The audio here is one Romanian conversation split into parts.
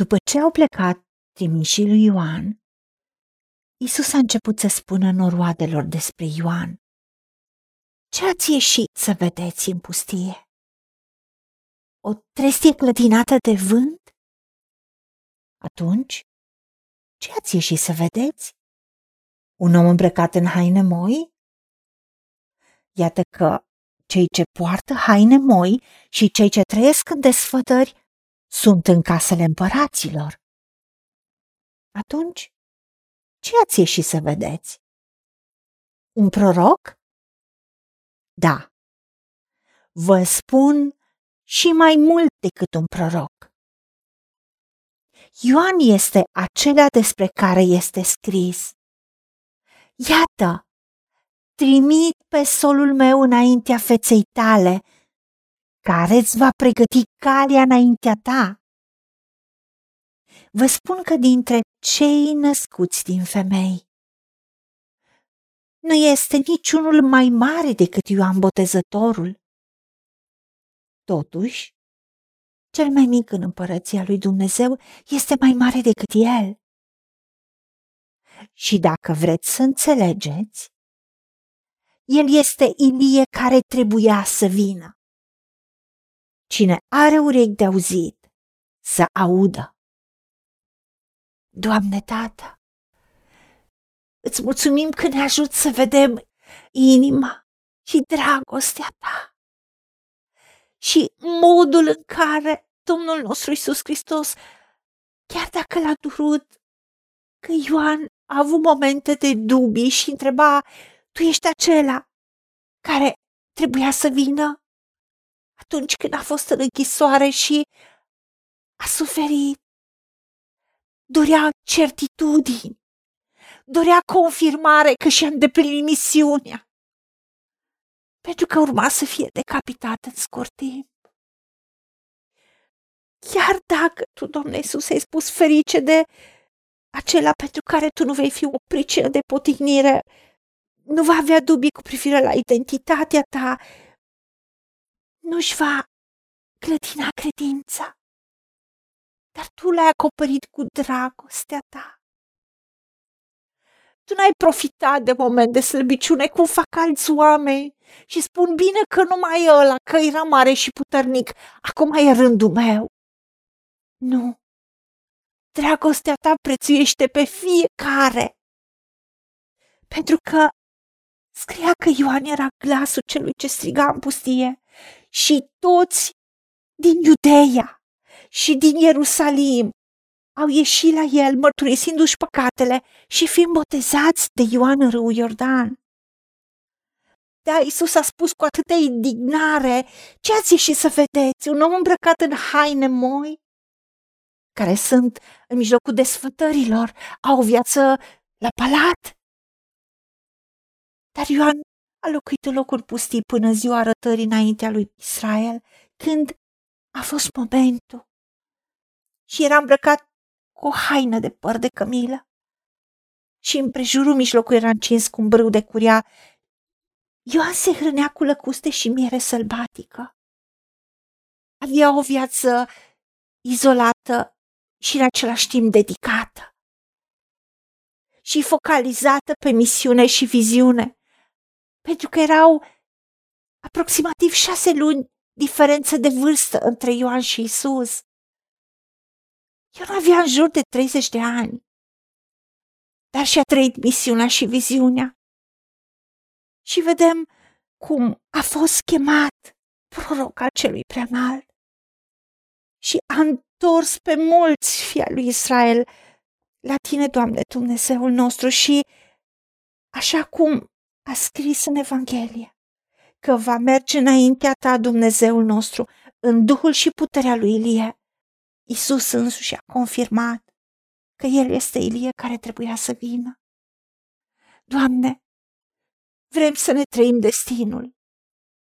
După ce au plecat trimișii lui Ioan, Isus a început să spună noroadelor despre Ioan. Ce ați ieșit să vedeți în pustie? O trestie clătinată de vânt? Atunci, ce ați ieșit să vedeți? Un om îmbrăcat în haine moi? Iată că cei ce poartă haine moi și cei ce trăiesc în desfătări sunt în casele împăraților. Atunci, ce ați ieșit să vedeți? Un proroc? Da. Vă spun și mai mult decât un proroc. Ioan este acela despre care este scris. Iată, trimit pe solul meu înaintea feței tale, care îți va pregăti calea înaintea ta. Vă spun că dintre cei născuți din femei, nu este niciunul mai mare decât Ioan Botezătorul. Totuși, cel mai mic în împărăția lui Dumnezeu este mai mare decât el. Și dacă vreți să înțelegeți, el este Ilie care trebuia să vină. Cine are urechi de auzit, să audă. Doamne Tată, îți mulțumim că ne ajut să vedem inima și dragostea Ta și modul în care Domnul nostru Isus Hristos, chiar dacă l-a durut, că Ioan a avut momente de dubii și întreba, tu ești acela care trebuia să vină atunci când a fost în închisoare și a suferit. Dorea certitudini, dorea confirmare că și-a îndeplinit misiunea pentru că urma să fie decapitat în scurt timp. Chiar dacă tu, Doamne Iisus, ai spus ferice de acela pentru care tu nu vei fi o pricină de potignire, nu va avea dubii cu privire la identitatea ta, nu-și va clătina credința, dar tu l-ai acoperit cu dragostea ta. Tu n-ai profitat de moment de slăbiciune cum fac alți oameni și spun bine că nu mai e ăla, că era mare și puternic, acum e rândul meu. Nu. Dragostea ta prețuiește pe fiecare. Pentru că scria că Ioan era glasul celui ce striga în pustie și toți din Iudeia și din Ierusalim au ieșit la el mărturisindu-și păcatele și fiind botezați de Ioan în râul Iordan. Da, Isus a spus cu atâta indignare, ce ați ieșit să vedeți? Un om îmbrăcat în haine moi? Care sunt în mijlocul desfătărilor, au o viață la palat. Dar Ioan a locuit în locul pustii până ziua arătării înaintea lui Israel, când a fost momentul. Și era îmbrăcat cu o haină de păr de cămilă. Și împrejurul mijlocul era încins cu un brâu de curia Ioan se hrănea cu lăcuste și miere sălbatică. Avea o viață izolată și în același timp dedicată și focalizată pe misiune și viziune, pentru că erau aproximativ șase luni diferență de vârstă între Ioan și Isus. Ioan avea în jur de 30 de ani, dar și-a trăit misiunea și viziunea. Și vedem cum a fost chemat proroc al celui preanalt și a întors pe mulți fii lui Israel la tine, Doamne Dumnezeul nostru, și așa cum a scris în Evanghelie, că va merge înaintea ta, Dumnezeul nostru, în duhul și puterea lui Ilie. Isus însuși a confirmat că El este Ilie care trebuia să vină. Doamne, Vrem să ne trăim destinul,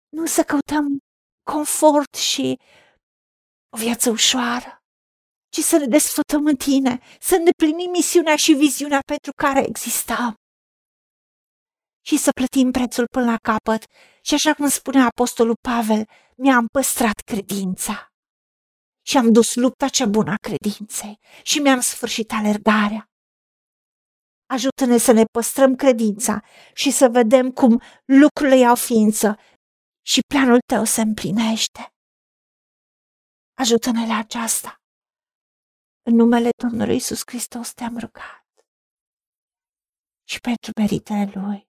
nu să căutăm confort și o viață ușoară, ci să ne desfătăm în tine, să îndeplinim misiunea și viziunea pentru care existăm și să plătim prețul până la capăt. Și așa cum spunea Apostolul Pavel, mi-am păstrat credința. și am dus lupta cea bună a credinței și mi-am sfârșit alergarea. Ajută-ne să ne păstrăm credința și să vedem cum lucrurile iau ființă și planul tău se împlinește. Ajută-ne la aceasta. În numele Domnului Isus Hristos te-am rugat și pentru meritele Lui.